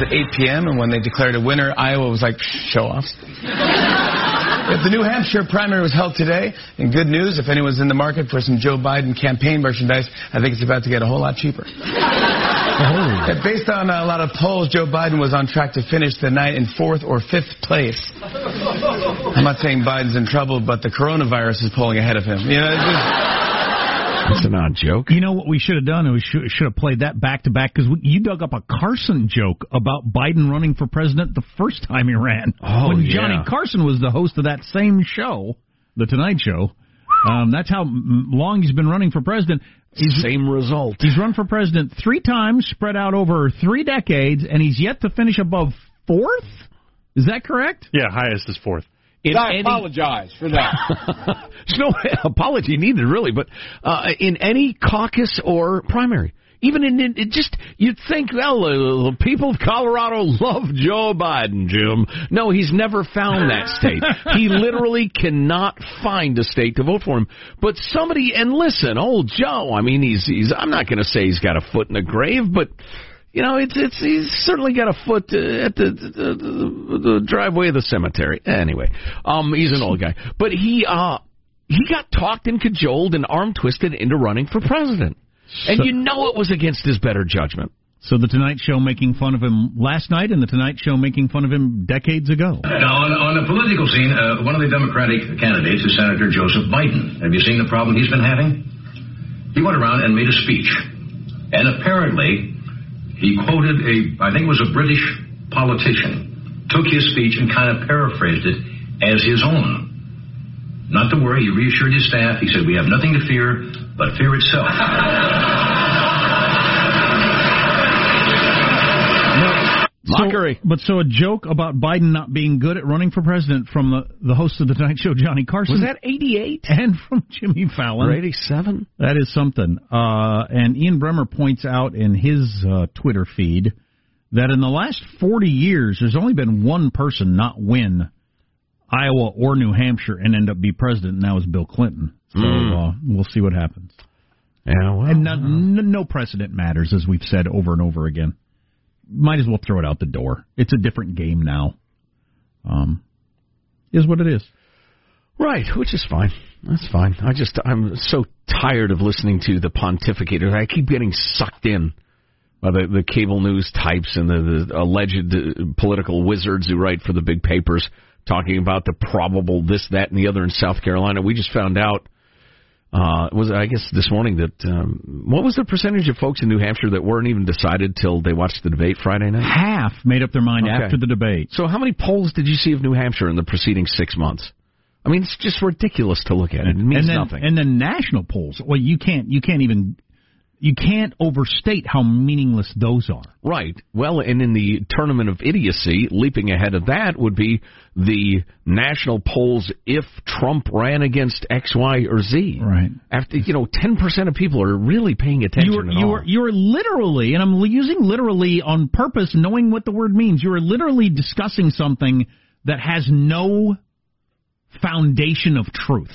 closed at 8 p.m., and when they declared a winner, Iowa was like, show offs. If the New Hampshire primary was held today, and good news, if anyone's in the market for some Joe Biden campaign merchandise, I think it's about to get a whole lot cheaper. Oh. Based on a lot of polls, Joe Biden was on track to finish the night in fourth or fifth place. I'm not saying Biden's in trouble, but the coronavirus is pulling ahead of him. You know, that's an odd joke. You know what we should have done? We should, should have played that back to back because you dug up a Carson joke about Biden running for president the first time he ran. Oh, when yeah. Johnny Carson was the host of that same show, The Tonight Show. Um, that's how long he's been running for president. He's, Same result. He's run for president three times, spread out over three decades, and he's yet to finish above fourth. Is that correct? Yeah, highest is fourth. In I any... apologize for that. There's no apology needed, really. But uh, in any caucus or primary, even in, in it just you'd think, well, uh, the people of Colorado love Joe Biden, Jim. No, he's never found that state. he literally cannot find a state to vote for him. But somebody and listen, old Joe. I mean, he's he's. I'm not going to say he's got a foot in the grave, but you know, it's it's he's certainly got a foot uh, at the, the, the the driveway of the cemetery. Anyway, um, he's an old guy, but he uh he got talked and cajoled and arm twisted into running for president, and so, you know it was against his better judgment. So the Tonight Show making fun of him last night, and the Tonight Show making fun of him decades ago. Now, on, on the political scene, uh, one of the Democratic candidates is Senator Joseph Biden. Have you seen the problem he's been having? He went around and made a speech, and apparently he quoted a, I think it was a British politician, took his speech and kind of paraphrased it as his own. Not to worry, he reassured his staff. He said, We have nothing to fear but fear itself. Mockery. So, but so a joke about Biden not being good at running for president from the, the host of the Tonight Show, Johnny Carson. Was that 88? And from Jimmy Fallon. Or 87? That is something. Uh, and Ian Bremmer points out in his uh, Twitter feed that in the last 40 years, there's only been one person not win Iowa or New Hampshire and end up be president, and that was Bill Clinton. So mm. uh, we'll see what happens. Yeah, well, and no, no precedent matters, as we've said over and over again might as well throw it out the door. It's a different game now. Um, is what it is. Right, which is fine. That's fine. I just I'm so tired of listening to the pontificators. I keep getting sucked in by the the cable news types and the, the alleged uh, political wizards who write for the big papers talking about the probable this, that, and the other in South Carolina. We just found out uh, was I guess this morning that um, what was the percentage of folks in New Hampshire that weren't even decided till they watched the debate Friday night? Half made up their mind okay. after the debate. So how many polls did you see of New Hampshire in the preceding six months? I mean, it's just ridiculous to look at. It, it means and then, nothing. And then national polls. Well, you can't you can't even you can't overstate how meaningless those are. Right. Well, and in the tournament of idiocy, leaping ahead of that would be the national polls if Trump ran against X, Y, or Z. Right. After you know, ten percent of people are really paying attention. You're you're, you're literally, and I'm using literally on purpose, knowing what the word means. You're literally discussing something that has no foundation of truth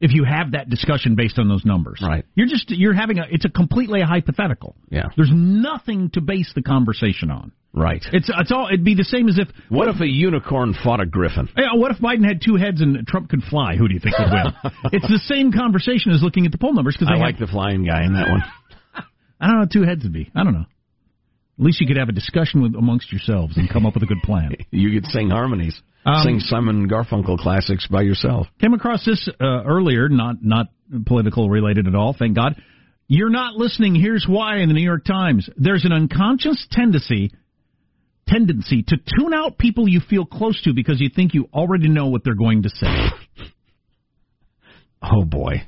if you have that discussion based on those numbers. Right. You're just you're having a it's a completely a hypothetical. Yeah. There's nothing to base the conversation on. Right. It's it's all it'd be the same as if what, what if a unicorn fought a griffin? Yeah, what if Biden had two heads and Trump could fly? Who do you think would win? it's the same conversation as looking at the poll numbers because I like have, the flying guy in that one. I don't know. Two heads would be. I don't know. At least you could have a discussion with amongst yourselves and come up with a good plan. you could sing harmonies. Um, Sing Simon Garfunkel classics by yourself. Came across this uh, earlier, not not political related at all. Thank God. You're not listening. Here's why in the New York Times. There's an unconscious tendency tendency to tune out people you feel close to because you think you already know what they're going to say. oh boy.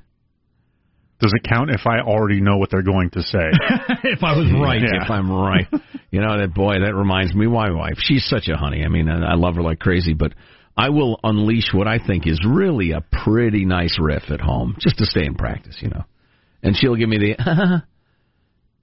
Does it count if I already know what they're going to say? if I was right. Yeah. If I'm right. you know, that boy, that reminds me my wife. She's such a honey. I mean, I love her like crazy, but I will unleash what I think is really a pretty nice riff at home just to stay in practice, you know. And she'll give me the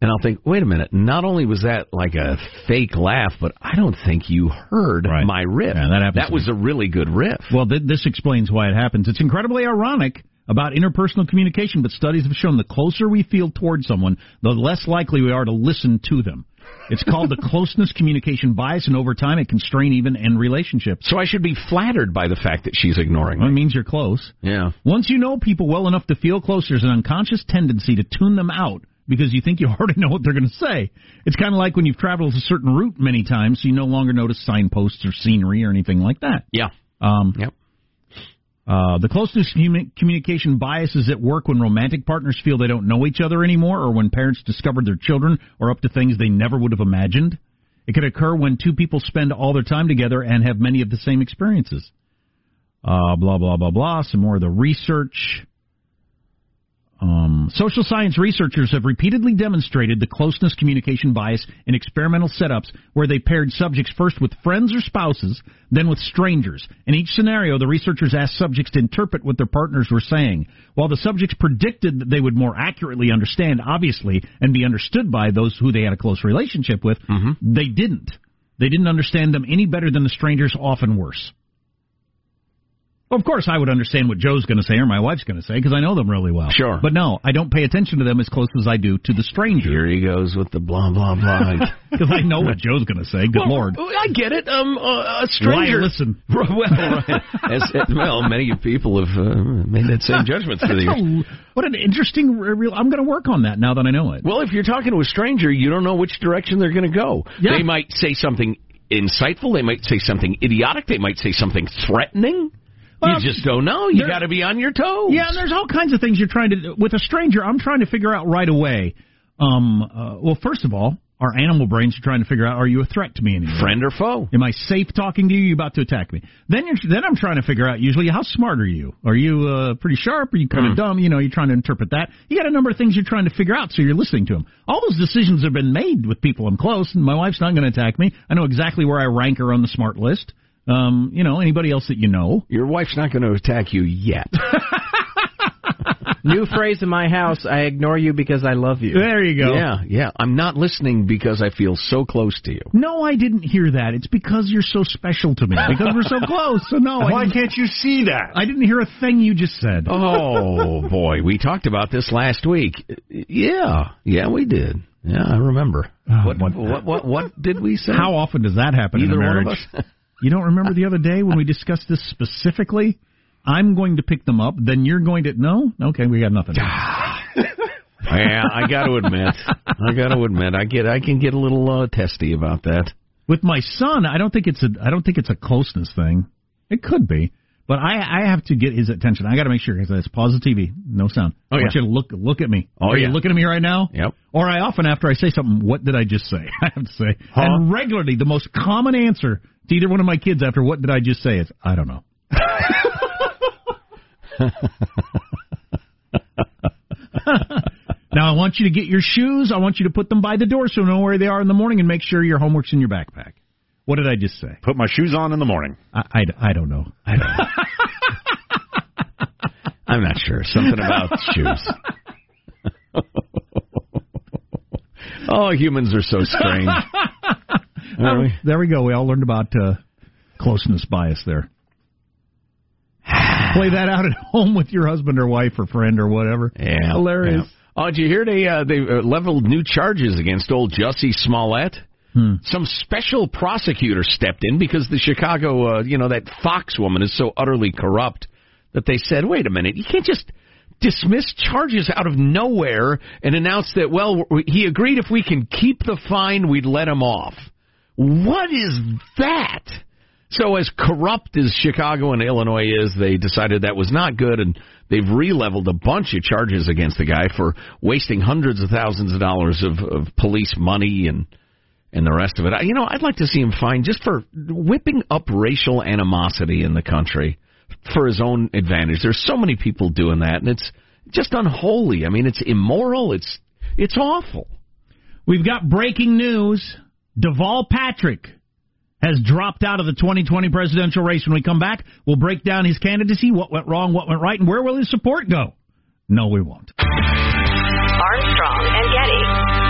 and I'll think, wait a minute, not only was that like a fake laugh, but I don't think you heard right. my riff. Yeah, that, that was a really good riff. Well, th- this explains why it happens. It's incredibly ironic about interpersonal communication, but studies have shown the closer we feel toward someone, the less likely we are to listen to them. It's called the closeness communication bias, and over time it can strain even end relationships. So I should be flattered by the fact that she's ignoring Well, it means you're close. Yeah. Once you know people well enough to feel close, there's an unconscious tendency to tune them out because you think you already know what they're going to say. It's kind of like when you've traveled a certain route many times, so you no longer notice signposts or scenery or anything like that. Yeah. Um, Yep. Uh, the closeness commu- communication bias is at work when romantic partners feel they don't know each other anymore, or when parents discover their children are up to things they never would have imagined. It can occur when two people spend all their time together and have many of the same experiences. Uh, blah blah blah blah. Some more of the research. Um, social science researchers have repeatedly demonstrated the closeness communication bias in experimental setups where they paired subjects first with friends or spouses, then with strangers. In each scenario, the researchers asked subjects to interpret what their partners were saying. While the subjects predicted that they would more accurately understand, obviously, and be understood by those who they had a close relationship with, they didn't. They didn't understand them any better than the strangers, often worse. Of course, I would understand what Joe's going to say or my wife's going to say because I know them really well. Sure. But no, I don't pay attention to them as close as I do to the stranger Here he goes with the blah blah blah. because I know what Joe's going to say. Good Well, lord. I get it. Um, uh, a stranger. Why listen? well, right. As, well, many people have uh, made that same judgment through the years. a- what an interesting real. I'm going to work on that now that I know it. Well, if you're talking to a stranger, you don't know which direction they're going to go. Yeah. They might say something insightful. They might say something idiotic. They might say something threatening. Well, you just don't know. You got to be on your toes. Yeah, and there's all kinds of things you're trying to with a stranger. I'm trying to figure out right away. Um, uh, well, first of all, our animal brains are trying to figure out: Are you a threat to me anymore? Friend or foe? Am I safe talking to you? You about to attack me? Then you're then I'm trying to figure out usually how smart are you? Are you uh, pretty sharp? Are you kind of Hmm. dumb? You know, you're trying to interpret that. You got a number of things you're trying to figure out, so you're listening to them. All those decisions have been made with people I'm close, and my wife's not going to attack me. I know exactly where I rank her on the smart list. Um, you know, anybody else that you know. Your wife's not going to attack you yet. New phrase in my house: I ignore you because I love you. There you go. Yeah, yeah. I'm not listening because I feel so close to you. No, I didn't hear that. It's because you're so special to me. Because we're so close. So no, Why can't you see that? I didn't hear a thing you just said. Oh boy, we talked about this last week. Yeah, yeah, we did. Yeah, I remember. what, what- what, what, what did we say? How often does that happen Either in a one marriage? You don't remember the other day when we discussed this specifically? I'm going to pick them up, then you're going to no? Okay, we got nothing. yeah, I got to admit, I got to admit, I get, I can get a little uh, testy about that. With my son, I don't think it's a I don't think it's a closeness thing. It could be. But I I have to get his attention. I got to make sure because pause the TV, no sound. Oh, I want yeah. you to look look at me. Oh, Are yeah. you looking at me right now? Yep. Or I often after I say something, what did I just say? I have to say. Huh? And regularly, the most common answer to either one of my kids after what did I just say is I don't know. now I want you to get your shoes. I want you to put them by the door so you know where they are in the morning and make sure your homework's in your backpack. What did I just say? Put my shoes on in the morning. I, I, I don't know. I don't know. I'm not sure. Something about shoes. oh, humans are so strange. Are we? There we go. We all learned about uh, closeness bias there. Play that out at home with your husband or wife or friend or whatever. Yeah, Hilarious. yeah. Oh, did you hear they uh, they uh, leveled new charges against old Jussie Smollett? Some special prosecutor stepped in because the Chicago, uh, you know, that Foxx woman is so utterly corrupt that they said, wait a minute, you can't just dismiss charges out of nowhere and announce that, well, he agreed if we can keep the fine, we'd let him off. What is that? So as corrupt as Chicago and Illinois is, they decided that was not good, and they've re-leveled a bunch of charges against the guy for wasting hundreds of thousands of dollars of, of police money and and the rest of it. I- You know, I'd like to see him fined just for whipping up racial animosity in the country for his own advantage. There's so many people doing that, and it's just unholy. I mean, it's immoral. It's it's awful. We've got breaking news. Deval Patrick has dropped out of the 2020 presidential race. When we come back, we'll break down his candidacy, what went wrong, what went right, and where will his support go? No, we won't. Armstrong and Getty.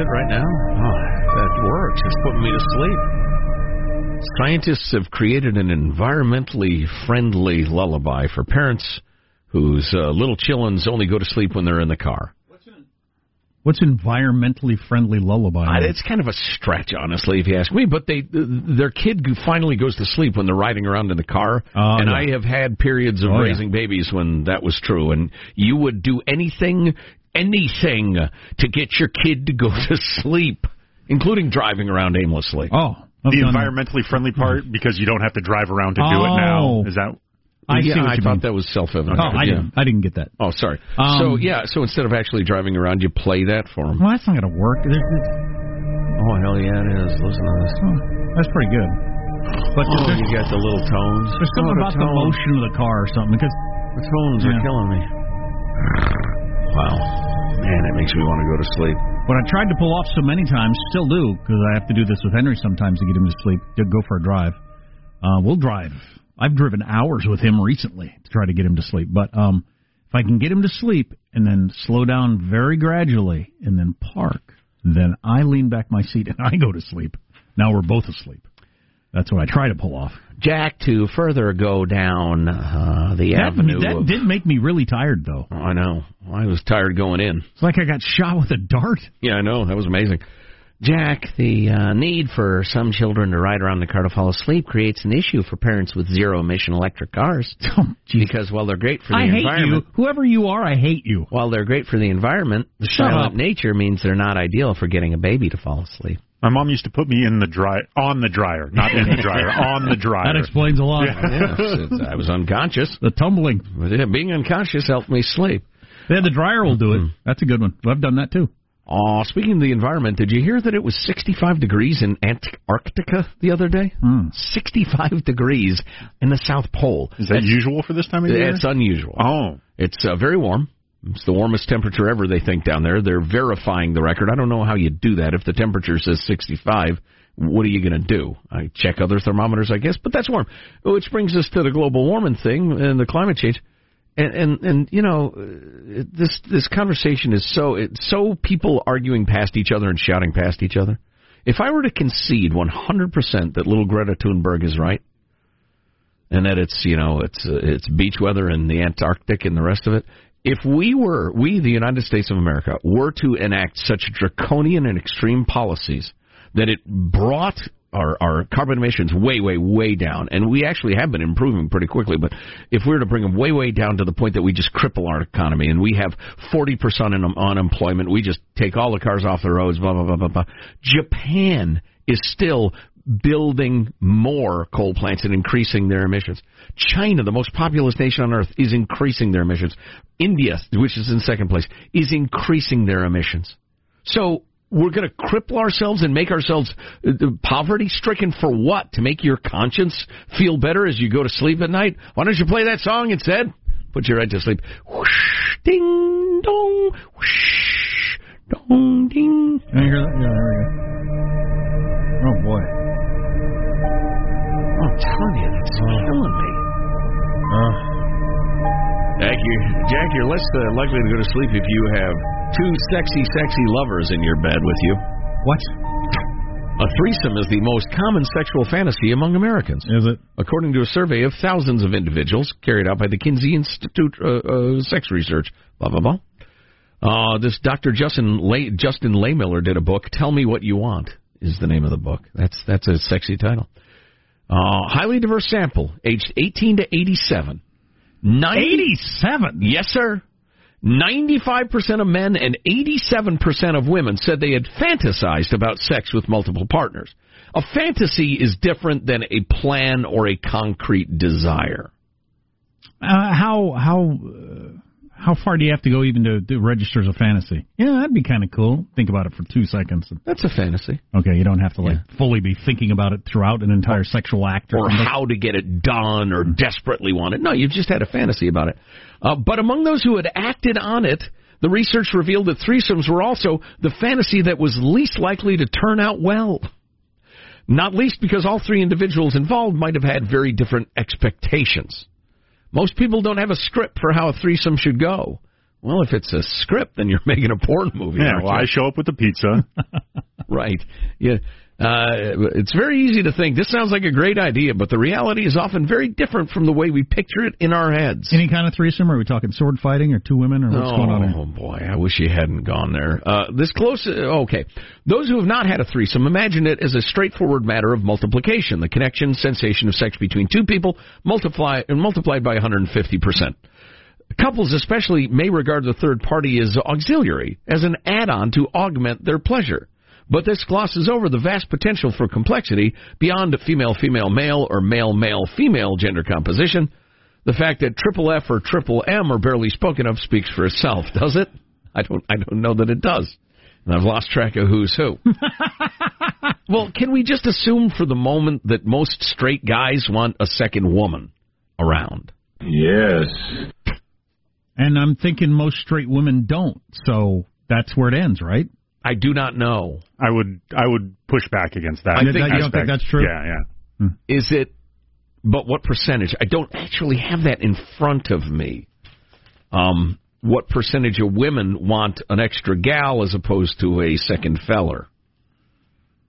It right now? Oh, that works. It's putting me to sleep. Scientists have created an environmentally friendly lullaby for parents whose uh, little chillins only go to sleep when they're in the car. What's environmentally friendly lullaby? Uh, It's kind of a stretch, honestly, if you ask me. But they, their kid finally goes to sleep when they're riding around in the car, Oh, and yeah. I have had periods of Oh, yeah. raising babies when that was true. And you would do anything, anything to get your kid to go to sleep, including driving around aimlessly. Oh, I've the done that. environmentally friendly part because you don't have to drive around to do it Oh. now. Is that I yeah, see what I you thought mean. that was self-evident. Oh, I Yeah. didn't. I didn't get that. Oh, sorry. Um, so yeah, so instead of actually driving around, you play that for them. Well, that's not going to work. There's, there's, Oh hell yeah, it is. Listen to this. oh, that's pretty good. But Oh, there's, you got the little tones. there's something Oh, about the motion of the car or something because The tones are killing me. Wow, man, it makes me want to go to sleep. what I tried to pull off so many times, still do because I have to do this with Henry sometimes to get him to sleep. To go for a drive. Uh, we'll drive. I've driven hours with him recently to try to get him to sleep. But um, if I can get him to sleep and then slow down very gradually and then park, then I lean back my seat and I go to sleep. Now we're both asleep. That's what I try to pull off. Jack, to further go down uh, the That, avenue. that of, did make me really tired, though. Oh, I know. I was tired going in. It's like I got shot with a dart. Yeah, I know. That was amazing. Jack, the uh, need for some children to ride around the car to fall asleep creates an issue for parents with zero emission electric cars. Oh. Because while they're great for the I hate environment, you. Whoever you are, I hate you. while they're great for the environment, the Shut silent up. nature means they're not ideal for getting a baby to fall asleep. my mom used to put me in the dry on the dryer, not in the dryer, on the dryer. That explains a lot. Yes, I was unconscious. The tumbling. Yeah, Being unconscious helped me sleep. Yeah, the dryer will do it. That's a good one. I've done that too. Oh, speaking of the environment, did you hear that it was 65 degrees in Antarctica the other day? Hmm. 65 degrees in the South Pole. Is that That's- usual for this time of year? It's unusual. oh, It's uh, very warm. It's the warmest temperature ever, they think, down there. They're verifying the record. I don't know how you do that. If the temperature says 65, what are you going to do? I check other thermometers, I guess, but that's warm. Which brings us to the global warming thing and the climate change. And and and you know, uh, this this conversation is so it's so people arguing past each other and shouting past each other. If I were to concede 100% that little Greta Thunberg is right, and that it's you know it's uh, it's beach weather in the Antarctic and the rest of it. If we were we the United States of America were to enact such draconian and extreme policies that it brought our our carbon emissions way way way down, and we actually have been improving pretty quickly. But if we were to bring them way way down to the point that we just cripple our economy and we have forty percent unemployment, we just take all the cars off the roads, blah blah blah blah blah. Japan is still building more coal plants and increasing their emissions. China, the most populous nation on earth, is increasing their emissions. India, which is in second place, is increasing their emissions. So we're going to cripple ourselves and make ourselves uh, poverty stricken for what? To make your conscience feel better as you go to sleep at night? Why don't you play that song instead? Put you right to sleep. Whoosh, ding, dong, whoosh, dong, ding. Can you hear that? Yeah, there we go. Oh boy. I'm telling you, that's killing me. Uh, Jack, you're, Jack, you're less uh, likely to go to sleep if you have two sexy, sexy lovers in your bed with you. what A threesome is the most common sexual fantasy among Americans, is it? according to a survey of thousands of individuals carried out by the Kinsey Institute uh, uh, Sex Research. Blah blah blah. Uh, this Dr. Justin Lay, Justin Lehmiller did a book. Tell me what you want is the name of the book. That's that's a sexy title. Uh, highly diverse sample, aged 18 to 87. 90 Eighty-seven. Yes, sir. 95% of men and 87% of women said they had fantasized about sex with multiple partners. A fantasy is different than a plan or a concrete desire. Uh, how how uh, how far do you have to go even to, to register as a fantasy? Yeah, that'd be kind of cool. Think about it for two seconds. That's a fantasy. Okay, you don't have to like fully be thinking about it throughout an entire sexual act or, Or how to get it done or desperately want it. No, you've just had a fantasy about it. Uh, but among those who had acted on it, the research revealed that threesomes were also the fantasy that was least likely to turn out well. Not least because all three individuals involved might have had very different expectations. Most people don't have a script for how a threesome should go. Well, if it's a script, then you're making a porn movie. Yeah, well? I show up with the pizza. right. Yeah. Uh, it's very easy to think this sounds like a great idea, but the reality is often very different from the way we picture it in our heads. Any kind of threesome? Are we talking sword fighting or two women or what's oh, going on here? Oh boy, I wish you hadn't gone there. Uh, this close. Uh, okay, those who have not had a threesome imagine it as a straightforward matter of multiplication. The connection, sensation of sex between two people multiply and multiplied by 150 percent. Couples, especially, may regard the third party as auxiliary, as an add-on to augment their pleasure. But this glosses over the vast potential for complexity beyond female female male or male male female gender composition. The fact that triple F or triple M are barely spoken of speaks for itself, does it? I don't I don't know that it does. And I've lost track of who's who. well, can we just assume for the moment that most straight guys want a second woman around? Yes. And I'm thinking most straight women don't. So that's where it ends, right? I do not know. I would I would push back against that. I think- you don't think that's true? Yeah, yeah. Is it? But what percentage? I don't actually have that in front of me. Um, what percentage of women want an extra gal as opposed to a second feller?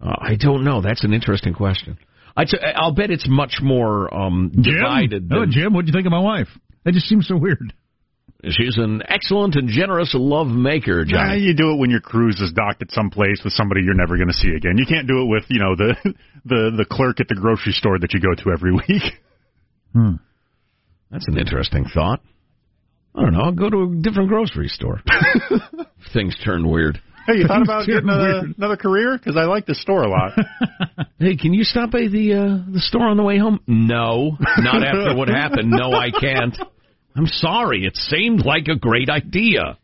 Uh, I don't know. That's an interesting question. I t- I'll bet it's much more um, divided. Jim? Oh, than- Jim, what do you think of my wife? That just seems so weird. She's an excellent and generous love maker, Yeah, Johnny. you do it when your cruise is docked at some place with somebody you're never going to see again. You can't do it with you know the the the clerk at the grocery store that you go to every week. Hmm. That's an interesting thought. I don't know. I'll go to a different grocery store. Things turn weird. Hey, you thought about getting a, another career? Because I like this store a lot. Hey, can you stop by the uh, the store on the way home? No, not after what happened. No, I can't. I'm sorry. It seemed like a great idea.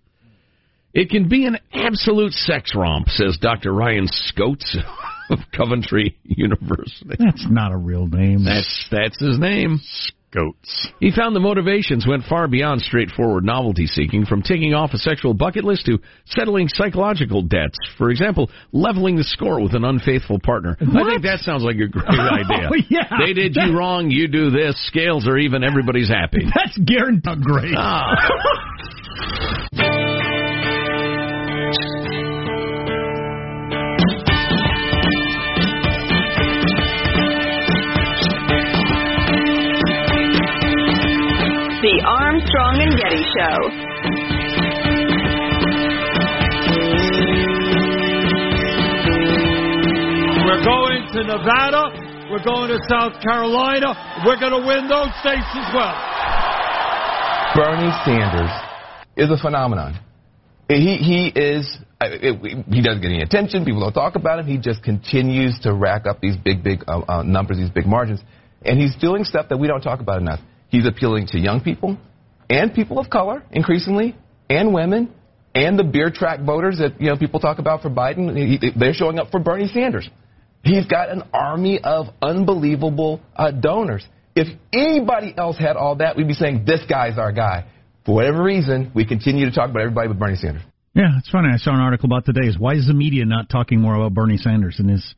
It can be an absolute sex romp, says Dr. Ryan Scoats of Coventry University. That's not a real name. That's that's his name. Goats. He found the motivations went far beyond straightforward novelty seeking, from ticking off a sexual bucket list to settling psychological debts. For example, leveling the score with an unfaithful partner. I think that sounds like a great idea. Oh, yeah. They did you wrong, you do this, scales are even, everybody's happy. That's guaranteed great. Ah. The Armstrong and Getty Show. We're going to Nevada. We're going to South Carolina. We're going to win those states as well. Bernie Sanders is a phenomenon. He he is. He doesn't get any attention. People don't talk about him. He just continues to rack up these big, big uh, uh, numbers, these big margins, and he's doing stuff that we don't talk about enough. He's appealing to young people and people of color increasingly, and women, and the beer track voters that you know people talk about for Biden. He- They're showing up for Bernie Sanders. He's got an army of unbelievable uh, donors. If anybody else had all that, we'd be saying this guy's our guy. For whatever reason, we continue to talk about everybody but Bernie Sanders. Yeah, it's funny. I saw an article about today. Is why is the media not talking more about Bernie Sanders and his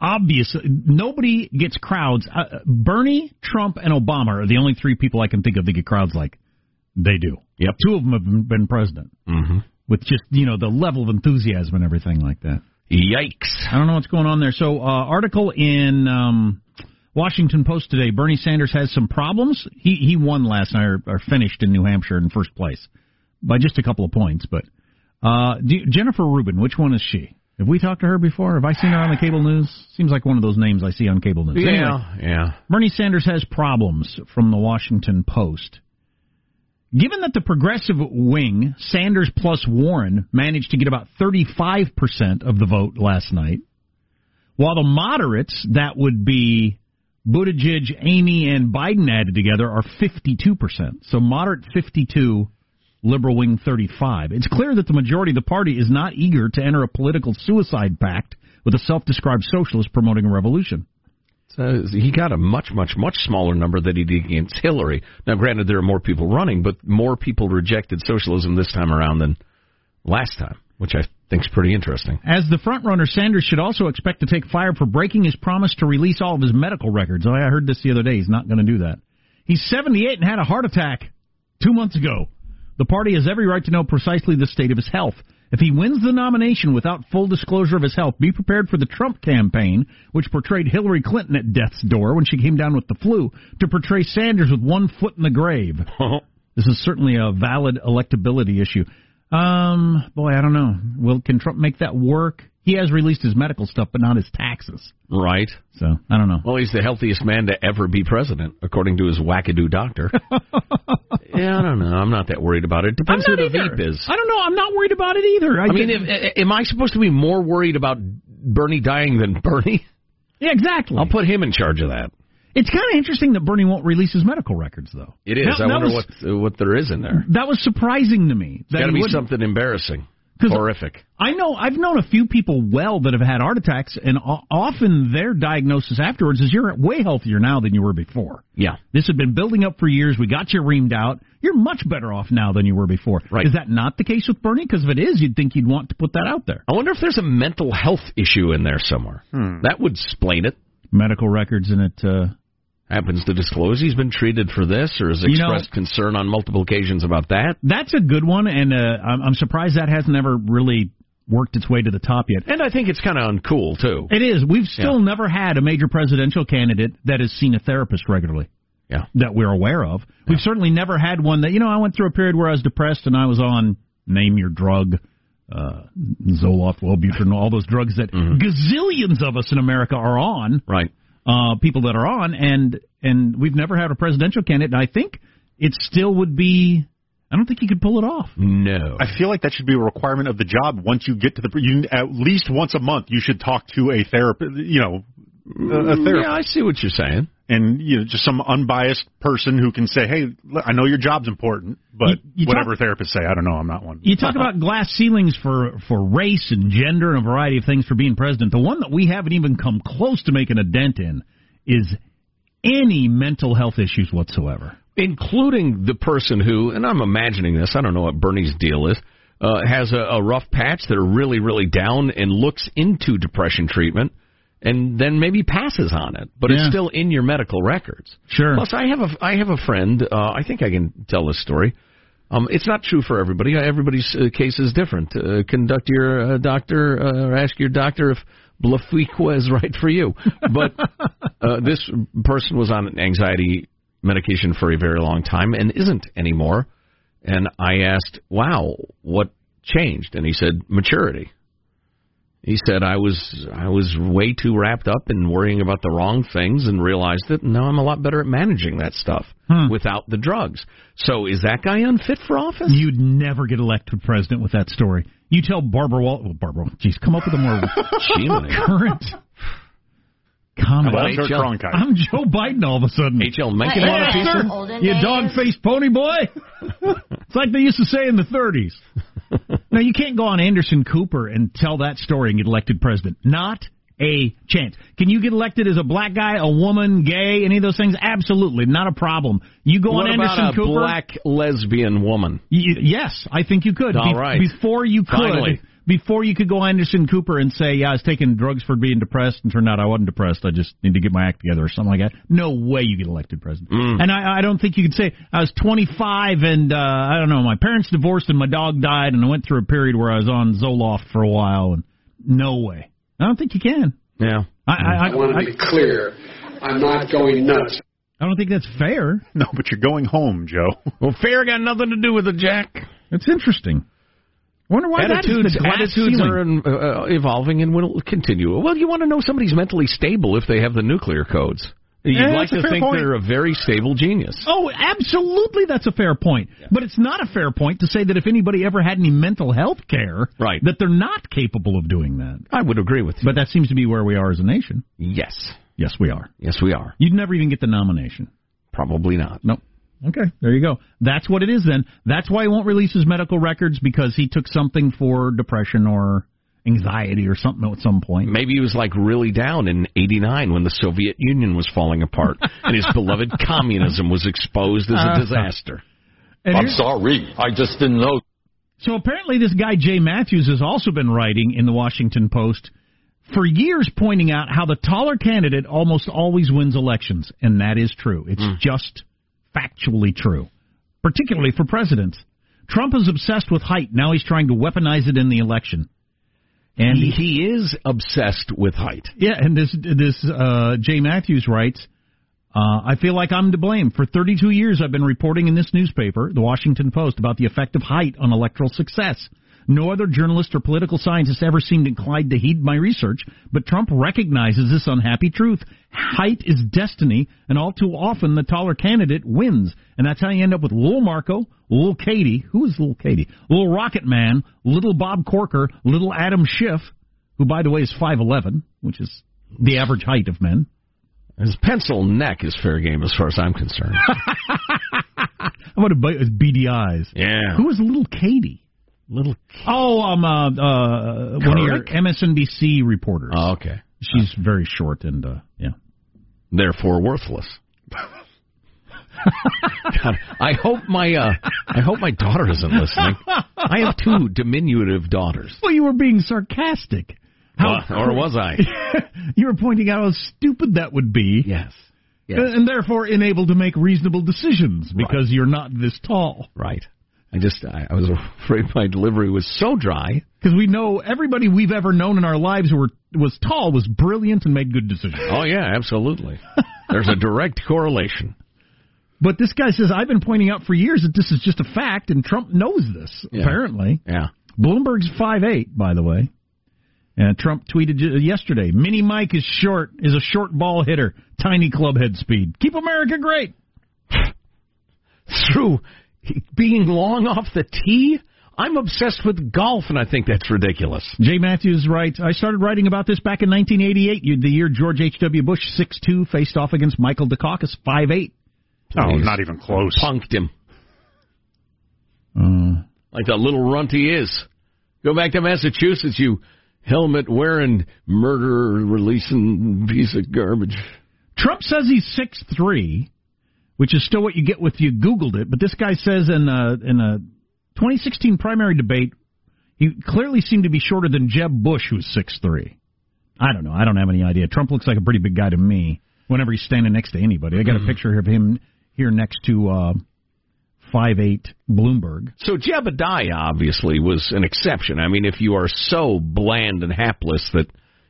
obvious? Nobody gets crowds. Uh, Bernie, Trump, and Obama are the only three people I can think of that get crowds like they do. Yep. Two of them have been- been president Mm-hmm. with just you know the level of enthusiasm and everything like that. Yikes. I don't know what's going on there. So, uh, article in um, Washington Post today: Bernie Sanders has some problems. He he won last night or, or finished in New Hampshire in first place by just a couple of points. But uh, do, Jennifer Rubin, which one is she? Have we talked to her before? Have I seen her on the cable news? Seems like one of those names I see on cable news. Anyway, Yeah, yeah. Bernie Sanders has problems from the Washington Post. Given that the progressive wing, Sanders plus Warren, managed to get about 35% of the vote last night, while the moderates, that would be Buttigieg, Amy, and Biden added together, are 52%. So moderate 52, liberal wing 35. It's clear that the majority of the party is not eager to enter a political suicide pact with a self-described socialist promoting a revolution. So he got a much, much, much smaller number than he did against Hillary. Now, granted, there are more people running, but more people rejected socialism this time around than last time, which I think is pretty interesting. As the frontrunner, Sanders should also expect to take fire for breaking his promise to release all of his medical records. Oh, I heard this the other day. He's not going to do that. He's 78 and had a heart attack two months ago. The party has every right to know precisely the state of his health. If he wins the nomination without full disclosure of his health, be prepared for the Trump campaign, which portrayed Hillary Clinton at death's door when she came down with the flu, to portray Sanders with one foot in the grave. this is certainly a valid electability issue. Um, boy, I don't know. Will can Trump make that work? He has released his medical stuff, but not his taxes. Right. So I don't know. Well, he's the healthiest man to ever be president, according to his wackadoo doctor. yeah, I don't know. I'm not that worried about it. Depends who the either. Veep is. I don't know. I'm not worried about it either. I mean, if, am I supposed to be more worried about Bernie dying than Bernie? yeah, exactly. I'll put him in charge of that. It's kind of interesting that Bernie won't release his medical records, though. It is. That- I wonder was- what what there is in there. That was surprising to me. It's that got to be wouldn't. something embarrassing, horrific. I know I've known a few people well that have had heart attacks, and often their diagnosis afterwards is you're way healthier now than you were before. Yeah. This had been building up for years. We got you reamed out. You're much better off now than you were before. Right. Is that not the case with Bernie? Because if it is, you'd think you'd want to put that out there. I wonder if there's a mental health issue in there somewhere. That would explain it. Medical records in it. Uh, Happens to disclose he's been treated for this, or has You know- expressed concern on multiple occasions about that. that's a good one, and uh, I'm, I'm surprised that hasn't ever really worked its way to the top yet. And I think it's kind of uncool too. It is. We've still Yeah. never had a major presidential candidate that has seen a therapist regularly. Yeah. That we're aware of. We've certainly never had one that, you know, I went through a period where I was depressed and I was on name your drug, uh, Zoloft, Wellbutrin, all those drugs that gazillions of us in America are on, Right. Uh, people that are on, and, and we've never had a presidential candidate. And I think it still would be, I don't think he could pull it off. No. I feel like that should be a requirement of the job. Once you get to the, you, at least once a month, you should talk to a therapist. You know, a, a therapist, Yeah, I see what you're saying. and you know, just some unbiased person who can say, "Hey, I know your job's important, but You- you whatever talk- therapists say, I don't know. I'm not one." You talk about glass ceilings for for race and gender and a variety of things for being president. The one that we haven't even come close to making a dent in is any mental health issues whatsoever. including the person who, and I'm imagining this, I don't know what Bernie's deal is, uh, has a, a rough patch, that are really, really down, and looks into depression treatment, and then maybe passes on it, but Yeah. it's still in your medical records. Sure. Plus, I have a, I have a friend. Uh, I think I can tell this story. Um, it's not true for everybody. Everybody's uh, case is different. Uh, conduct your uh, doctor, uh, or ask your doctor if Blafuiqua is right for you. But uh, this person was on anxiety medication for a very long time and isn't anymore. And I asked, "Wow, what changed?" And he said, "Maturity." He said, "I was I was way too wrapped up in worrying about the wrong things and realized that now I'm a lot better at managing that stuff Hmm. without the drugs." So is that guy unfit for office? You'd never get elected president with that story. You tell Barbara Wal well, Barbara, geez, come up with a more Jiminy. current comment. How about Dirk HL? Cronkite. I'm Joe Biden all of a sudden. HL Mencken want a piece of? Olden You dog faced pony boy. it's like they used to say in the 30s. Now you can't go on Anderson Cooper and tell that story and get elected president. Not a chance. Can you get elected as a black guy, a woman, gay, any of those things? Absolutely, not a problem. You go What on about Anderson a Cooper. black lesbian woman? Y- yes, I think you could. All right. Before you could, Finally. Before you could go Anderson Cooper and say, "Yeah, I was taking drugs for being depressed," and turned out I wasn't depressed. I just need to get my act together or something like that. No way you get elected president. Mm. And I, I don't think you could say I was 25 and uh, I don't know. My parents divorced and my dog died, and I went through a period where I was on Zoloft for a while. And no way. I don't think you can. Yeah. I, I, I, I want to be clear. I'm not going nuts. I don't think that's fair. No, but you're going home, Joe. Well, fair got nothing to do with it, Jack. It's interesting. Wonder why attitudes that is the attitudes ceiling. are uh, evolving and will continue. Well, you want to know somebody's mentally stable if they have the nuclear codes. You'd Yeah, like to think point. they're a very stable genius. Oh, absolutely, that's a fair point. But it's not a fair point to say that if anybody ever had any mental health care, Right. that they're not capable of doing that. I would agree with you. But that seems to be where we are as a nation. yes, Yes, we are. yes, we are. You'd never even get the nomination. Probably not. Nope. Okay, there you go. That's what it is then. That's why he won't release his medical records because he took something for depression or anxiety or something at some point. Maybe he was like really down in '89 when the Soviet Union was falling apart and his beloved communism was exposed as Uh, a disaster. I'm sorry. I just didn't know. So apparently, this guy Jay Mathews has also been writing in the Washington Post for years, pointing out how the taller candidate almost always wins elections, and that is true. It's just factually true, particularly for presidents. Trump is obsessed with height. Now he's trying to weaponize it in the election. And he, he is obsessed with height. Yeah, and this this uh, Jay Mathews writes, uh, I feel like I'm to blame. For 32 years, I've been reporting in this newspaper, the Washington Post, about the effect of height on electoral success. No other journalist or political scientist ever seemed inclined to heed my research, but Trump recognizes this unhappy truth. Height is destiny, and all too often the taller candidate wins. And that's how you end up with Little Marco, Little Katie, who is Little Katie? Little Rocket Man, Little Bob Corker, Little Adam Schiff, who by the way is 5'11, which is the average height of men. His pencil neck is fair game as far as I'm concerned. How about his beady eyes? Yeah. Who is Little Katie? Little. Oh, um, uh, uh, one of your MSNBC reporters. Oh, okay. She's very short and uh, yeah. Therefore worthless. God, I hope my uh, I hope my daughter isn't listening. I have two diminutive daughters. Well, you were being sarcastic. How, or was I? you were pointing out how stupid that would be. Yes. yes. And therefore unable to make reasonable decisions because right. you're not this tall. Right. I just I, I was afraid my delivery was so dry because we know everybody we've ever known in our lives who were was tall was brilliant and made good decisions. Oh yeah, absolutely. There's a direct correlation. But this guy says I've been pointing out for years that this is just a fact, and Trump knows this. Yeah. Apparently, yeah. Bloomberg's five eight, by the way. And Trump tweeted uh, yesterday, "Mini Mike is short, is a short ball hitter, tiny club head speed. Keep America great." Through being long off the tee? I'm obsessed with golf, and I think that's ridiculous. Jay Mathews writes, I started writing about this back in 1988, the year George H.W. Bush, 6'2", faced off against Michael Dukakis, 5'8". Oh, not even close. Punked him. Uh, like that little runt he is. Go back to Massachusetts, you helmet wearing, murderer releasing piece of garbage. Trump says he's six three which is still what you get with you Googled it. But this guy says in a, in a 2016 primary debate, he clearly seemed to be shorter than Jeb Bush, who's six three. I don't know. I don't have any idea. Trump looks like a pretty big guy to me. Whenever he's standing next to anybody, I got a Mm-hmm. picture of him here next to uh, five eight Bloomberg. So Jebediah obviously was an exception. I mean, if you are so bland and hapless that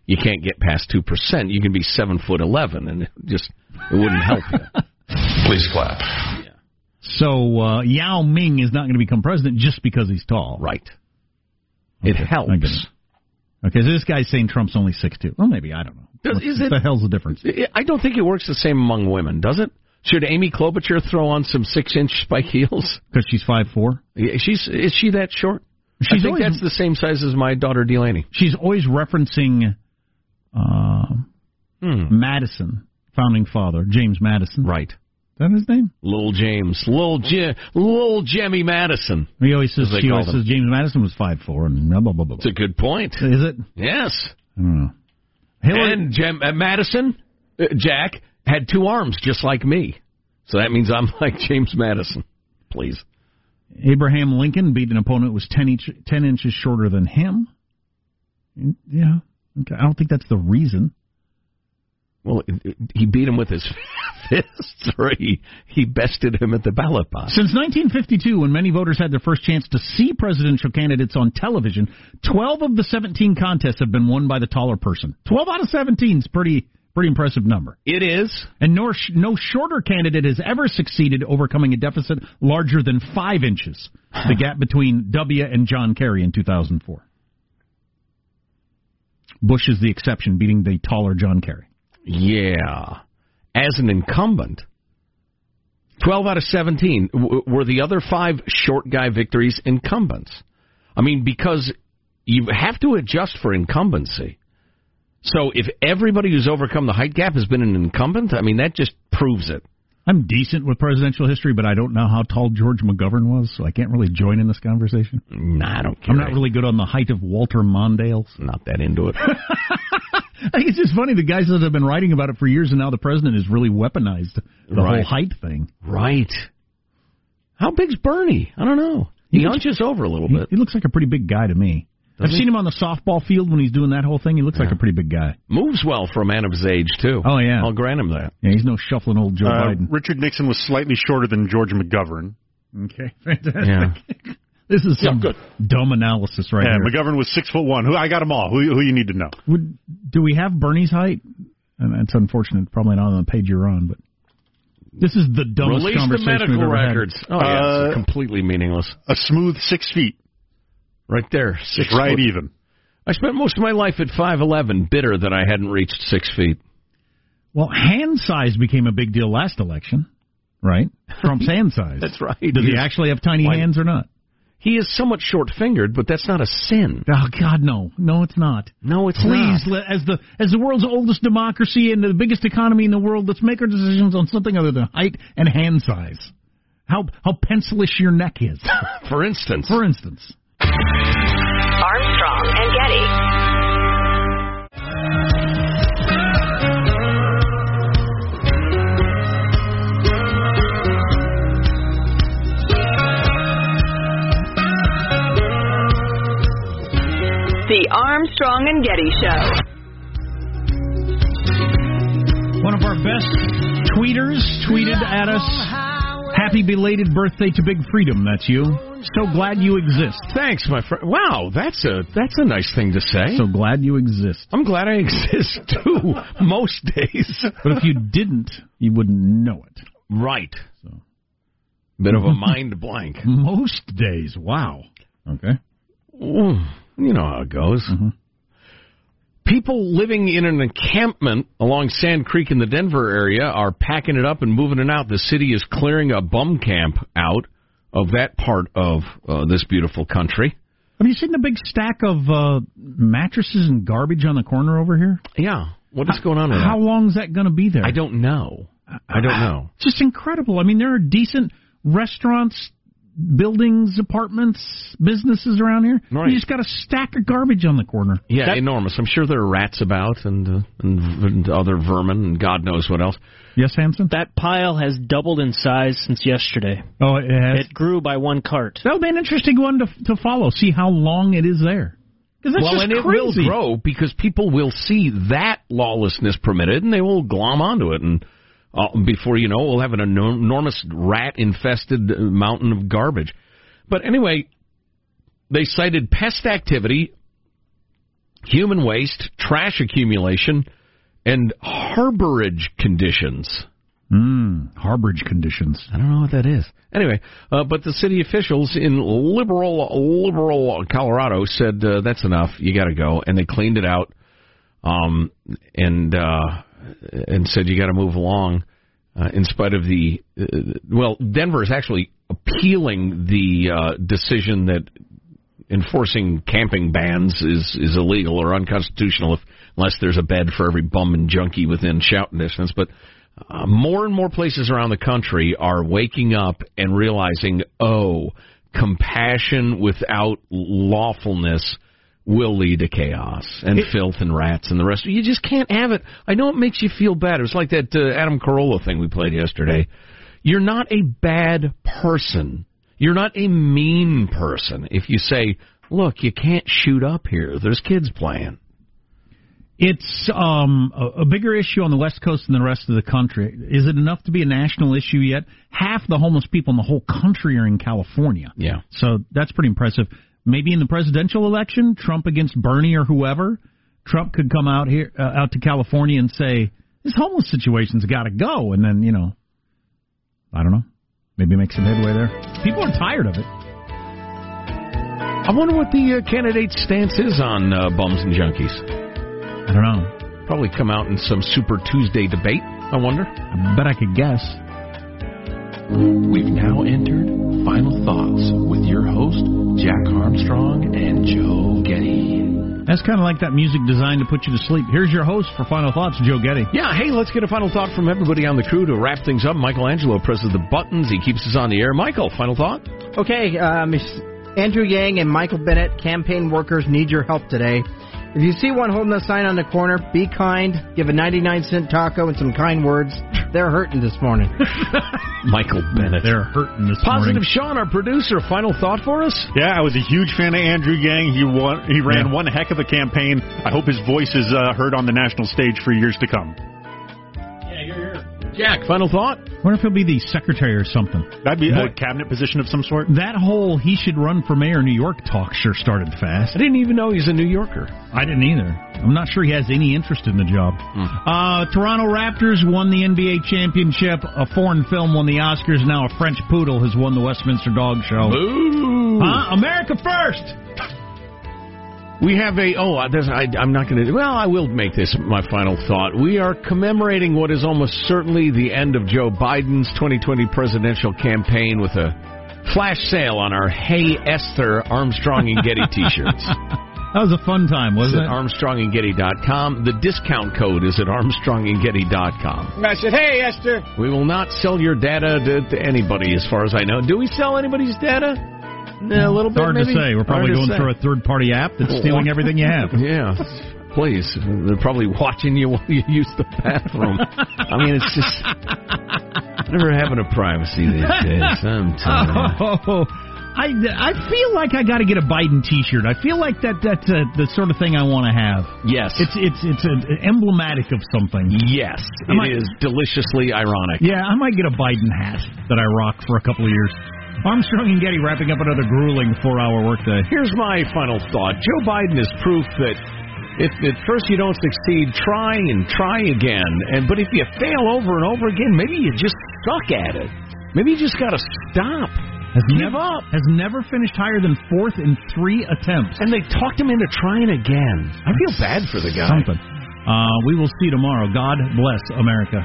you can't get past two percent, you can be seven foot eleven, and it just it wouldn't help you. Please clap. Yeah. So uh, Yao Ming is not going to become president just because he's tall. Right. It helps. It. Okay, so this guy's saying Trump's only six two. Well, maybe I don't know. Does- What is the it- hell's the difference? I don't think it works the same among women, does it? Should Amy Klobuchar throw on some six-inch spike heels? Because she's five four. Yeah, She's is she that short? She's I think always- that's the same size as my daughter Delaney. She's always referencing uh, Hmm. Madison, founding father James Madison. Right. Is that his name? Little James, little Jim, little Jemmy Madison. He always says he always them. says James Madison was five four and blah blah blah blah. It's a good point. Is it? Yes. I don't know. Hillary, And Jem, uh, Madison, uh, Jack had two arms just like me, so that means I'm like James Madison. Please. Abraham Lincoln beat an opponent who was 10, inch, 10 inches shorter than him. Yeah. Okay. I don't think that's the reason. Well, he beat him with his fists, or he he bested him at the ballot box. Since 1952, when many voters had their first chance to see presidential candidates on television, 12 of the 17 contests have been won by the taller person. 12 out of 17 is pretty pretty impressive number. It is. And nor, no shorter candidate has ever succeeded overcoming a deficit larger than five inches, the gap between W and John Kerry in 2004. Bush is the exception, beating the taller John Kerry. Yeah. As an incumbent, 12 out of 17. W- were the other five short guy victories incumbents? I mean, because you have to adjust for incumbency. So if everybody who's overcome the height gap has been an incumbent, I mean, that just proves it. I'm decent with presidential history, but I don't know how tall George McGovern was, so I can't really join in this conversation. Nah, I don't care. I'm not really good on the height of Walter Mondale. Not that into it. I think it's just funny. The guys that have been writing about it for years, and now the president has really weaponized the Right. whole height thing. right. How big's Bernie? I don't know. He, looks- hunches over a little He, bit. he looks like a pretty big guy to me. Does I've he? seen him on the softball field when he's doing that whole thing. He looks like a pretty big guy. Moves well for a man of his age, too. Oh, yeah. I'll grant him that. Yeah, he's no shuffling old Joe Uh, Biden. Richard Nixon was slightly shorter than George McGovern. Okay, fantastic. Yeah. This is Yeah, some good. dumb analysis right yeah, here. McGovern was six foot one. Who I got them all. Who who you need to know? Would, do we have Bernie's height? And that's unfortunate. Probably not on the page you're on, but this is the dumbest Release the conversation medical we've ever had. records. Oh, yeah, Uh, it's completely meaningless. A smooth six feet, Right there. Six right foot. even. I spent most of my life at 5'11, bitter that I hadn't reached six feet. Well, hand size became a big deal last election, right? Trump's hand size. That's right. Does he He actually have tiny Why- hands or not? He is somewhat short fingered, but that's not a sin. Oh God, no, no, it's not. No, it's Please, not. let, as the as the world's oldest democracy and the biggest economy in the world, let's make our decisions on something other than height and hand size. How how pencilish your neck is, For instance. for instance. Armstrong and Getty. The Armstrong and Getty Show. One of our best tweeters tweeted at us, "Happy belated birthday to Big Freedom." That's you. So glad you exist. Thanks, my friend. Wow, that's a that's a nice thing to say. So glad you exist. I'm glad I exist too. Most days. But if you didn't, you wouldn't know it. Right. So. Bit of a mind blank. Most days. Wow. Okay. Ooh, You know how it goes. People living in an encampment along Sand Creek in the Denver area are packing it up and moving it out. The city is clearing a bum camp out of that part of uh, this beautiful country. Have you seen the big stack of uh, mattresses and garbage on the corner over here? Yeah. What is going on with How that? long is that going to be there? I don't know. I don't know. It's just incredible. I mean, there are decent restaurants, buildings, apartments, businesses around here. Right. You just got a stack of garbage on the corner. Yeah, That- enormous. I'm sure there are rats about and, uh, and and other vermin and God knows what else. Yes, Hanson? That pile has doubled in size since yesterday. Oh, it has. It grew by one cart. That'll be an interesting one to to follow. See how long it is there. 'Cause that's well, just and it will grow because people will see that lawlessness permitted, and they will glom onto it. And uh, before you know, we'll have an enormous rat-infested uh, mountain of garbage. But anyway, they cited pest activity, human waste, trash accumulation, and harborage conditions. Mm, harborage conditions. I don't know what that is. Anyway, uh, but the city officials in liberal, liberal Colorado said uh, that's enough. You got to go, and they cleaned it out, um, and uh, and said you got to move along. Uh, in spite of the, uh, well, Denver is actually appealing the uh, decision that enforcing camping bans is is illegal or unconstitutional if, unless there's a bed for every bum and junkie within shouting distance. But uh, more and more places around the country are waking up and realizing, oh, compassion without lawfulness will lead to chaos and filth and rats and the rest. Of you just can't have it. I know it makes you feel bad. It was like that uh, Adam Carolla thing we played yesterday. You're not a bad person. You're not a mean person if you say, look, you can't shoot up here. There's kids playing. It's um, a, a bigger issue on the West Coast than the rest of the country. Is it enough to be a national issue yet? Half the homeless people in the whole country are in California. Yeah. So that's pretty impressive. Maybe in the presidential election, Trump against Bernie or whoever, Trump could come out here uh, out to California and say this homeless situation's got to go, and then you know, I don't know, maybe make some headway there. People are tired of it. I wonder what the uh, candidate's stance is on uh, bums and junkies. I don't know. Probably come out in some Super Tuesday debate. I wonder. I bet I could guess. We've now entered Final Thoughts with your host, Jack Armstrong and Joe Getty. That's kind of like that music designed to put you to sleep. Here's your host for Final Thoughts, Joe Getty. Yeah, hey, let's get a final thought from everybody on the crew to wrap things up. Michelangelo presses the buttons. He keeps us on the air. Michael, final thought? Okay, um, Andrew Yang and Michael Bennet, campaign workers need your help today. If you see one holding a sign on the corner, be kind, give a 99 cent taco and some kind words. They're hurting this morning. Michael Bennet. They're hurting this Positive morning. Positive Sean, our producer, final thought for us? Yeah, I was a huge fan of Andrew Yang. He won, he ran Yeah. one heck of a campaign. I hope his voice is uh, heard on the national stage for years to come. Jack, final thought? What if he'll be the secretary or something? That'd be a cabinet position of some sort. That whole he should run for mayor of New York talk sure started fast. I didn't even know he's a New Yorker. I didn't either. I'm not sure he has any interest in the job. Uh, Toronto Raptors won the NBA championship. A foreign film won the Oscars. Now a French poodle has won the Westminster Dog Show. Boo! Huh? America first. We have a oh, there's, I, I'm not going to. Well, I will make this my final thought. We are commemorating what is almost certainly the end of Joe Biden's 2020 presidential campaign with a flash sale on our Hey Esther Armstrong and Getty T-shirts. That was a fun time, It's wasn't at it? ArmstrongandGetty.com. The discount code is at ArmstrongandGetty.com. I said, hey, Esther. We will not sell your data to, to anybody, as far as I know. Do we sell anybody's data? Yeah, a little It's bit. hard maybe? to say. We're probably going say. through a third party app that's stealing everything you have. Yeah, please. They're probably watching you while you use the bathroom. I mean, it's just never having a privacy these days. I'm. Oh, I, I feel like I got to get a Biden T-shirt. I feel like that that's uh, the sort of thing I want to have. Yes, It's it's it's uh emblematic of something. yes, I it might- is deliciously ironic. Yeah, I might get a Biden hat that I rock for a couple of years. Armstrong and Getty wrapping up another grueling four-hour workday. Here's my final thought. Joe Biden is proof that if at first you don't succeed, try and try again. And but if you fail over and over again, maybe you just suck at it. Maybe you just got to stop. Has Give never up. has never finished higher than fourth in three attempts. And they talked him into trying again. I feel bad for the guy. Something. Uh, we will see tomorrow. God bless America.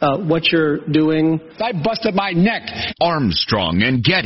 uh, what you're doing? I busted my neck. Armstrong and Getty.